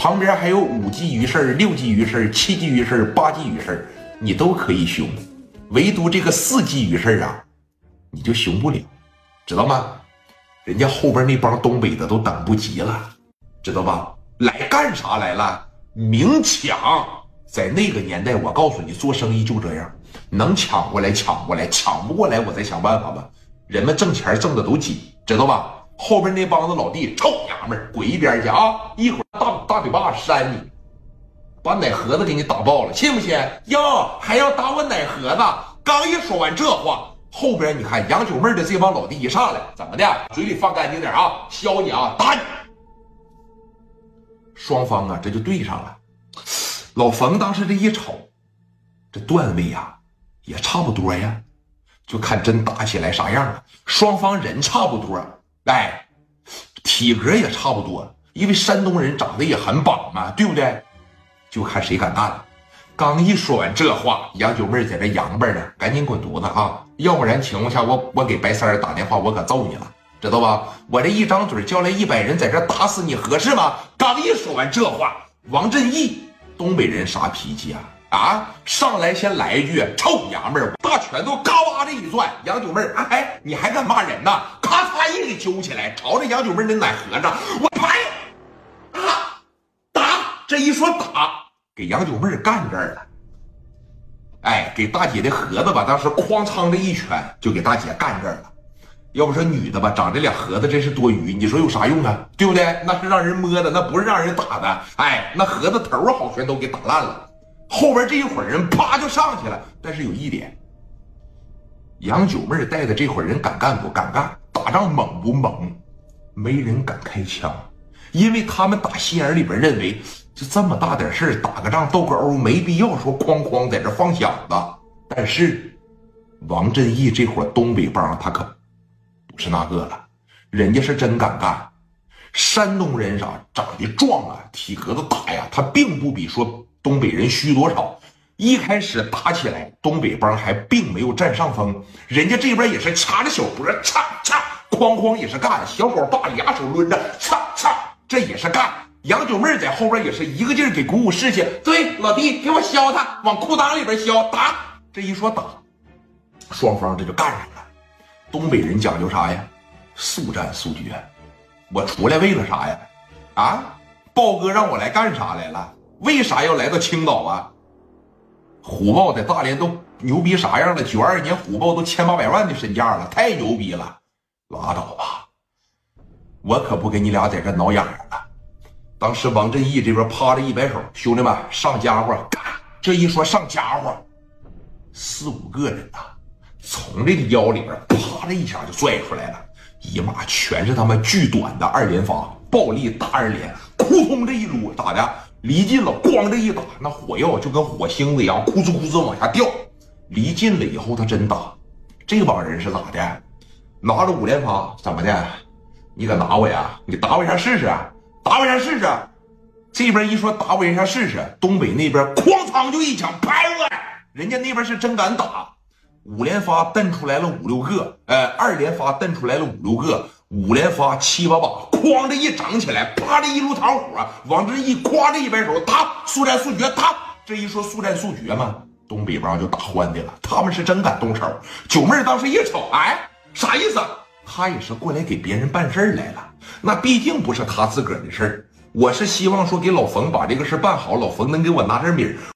旁边还有五级鱼事六级鱼事七级鱼事八级鱼事你都可以凶，唯独这个四级鱼事啊，你就凶不了，知道吗？人家后边那帮东北的都等不及了，知道吧？来干啥来了？明抢！在那个年代，我告诉你，做生意就这样，能抢过来抢过来，抢不过来我再想办法吧。人们挣钱挣的都紧，知道吧？后边那帮子老弟，臭娘们儿，滚一边去啊！一会儿大大嘴巴扇你，把奶盒子给你打爆了，信不信？哟，还要打我奶盒子？刚一说完这话，后边你看杨九妹的这帮老弟一上来，怎么的？嘴里放干净点啊！削你啊，打你！双方啊，这就对上了。老冯当时这一瞅，这段位呀，也差不多呀，就看真打起来啥样了。双方人差不多。哎，体格也差不多，因为山东人长得也很棒嘛，对不对？就看谁敢干了。刚一说完这话，杨九妹在这扬巴呢，赶紧滚犊子啊！要不然情况下，我我给白三打电话，我可揍你了，知道吧？我这一张嘴叫来一百人在这打死你合适吗？刚一说完这话，王振义，东北人啥脾气啊？啊！上来先来一句臭娘们儿，大拳头嘎哇的一攥，杨九妹儿，哎，你还敢骂人呢？揪起来，朝着杨九妹那奶盒子，我拍，啊，打！这一说打，给杨九妹干这儿了。哎，给大姐的盒子吧，当时哐嚓的一拳就给大姐干这儿了。要不说女的吧，长这俩盒子真是多余，你说有啥用啊？对不对？那是让人摸的，那不是让人打的。哎，那盒子头好全都给打烂了。后边这一伙人啪就上去了，但是有一点，杨九妹带的这伙人敢干不敢干？仗猛不猛？没人敢开枪，因为他们打心眼里边认为，就这么大点事打个仗斗个殴，没必要说哐哐在这放响子。但是王振义这伙东北帮他可不是那个了，人家是真敢干。山东人啥长得壮啊，体格子大呀，他并不比说。东北人虚多少？一开始打起来，东北帮还并没有占上风，人家这边也是掐着小脖，嚓嚓，哐哐也是干。小狗把俩手抡着，嚓嚓，这也是干。杨九妹在后边也是一个劲儿给鼓舞士气。对，老弟，给我削他，往裤裆里边削，打。这一说打，双方这就干上了。东北人讲究啥呀？速战速决。我出来为了啥呀？啊，豹哥让我来干啥来了？为啥要来到青岛啊？虎豹在大连都牛逼啥样了？九二年虎豹都千八百万的身价了，太牛逼了！拉倒吧，我可不跟你俩在这挠痒痒了。当时王振义这边趴着一摆手，兄弟们上家伙！这一说上家伙，四五个人呐，从这个腰里边啪的一下就拽出来了，一码全是他妈巨短的二连发暴力大二连，扑通这一撸咋的？离近了，咣的一打，那火药就跟火星子一样，咕哧咕哧往下掉。离近了以后，他真打。这帮人是咋的？拿着五连发，怎么的？你敢打我呀？你打我一下试试，打我一下试试。这边一说打我一下试试，东北那边哐当就一枪拍过来，人家那边是真敢打。五连发瞪出来了五六个，呃，二连发瞪出来了五六个。五连发七八把，哐的一整起来，啪的一路膛火，往这一夸的一摆手，打速战速决，打这一说速战速决嘛，东北帮就打欢的了，他们是真敢动手。九妹当时一瞅，哎，啥意思？他也是过来给别人办事来了，那毕竟不是他自个儿的事儿，我是希望说给老冯把这个事办好，老冯能给我拿点米儿。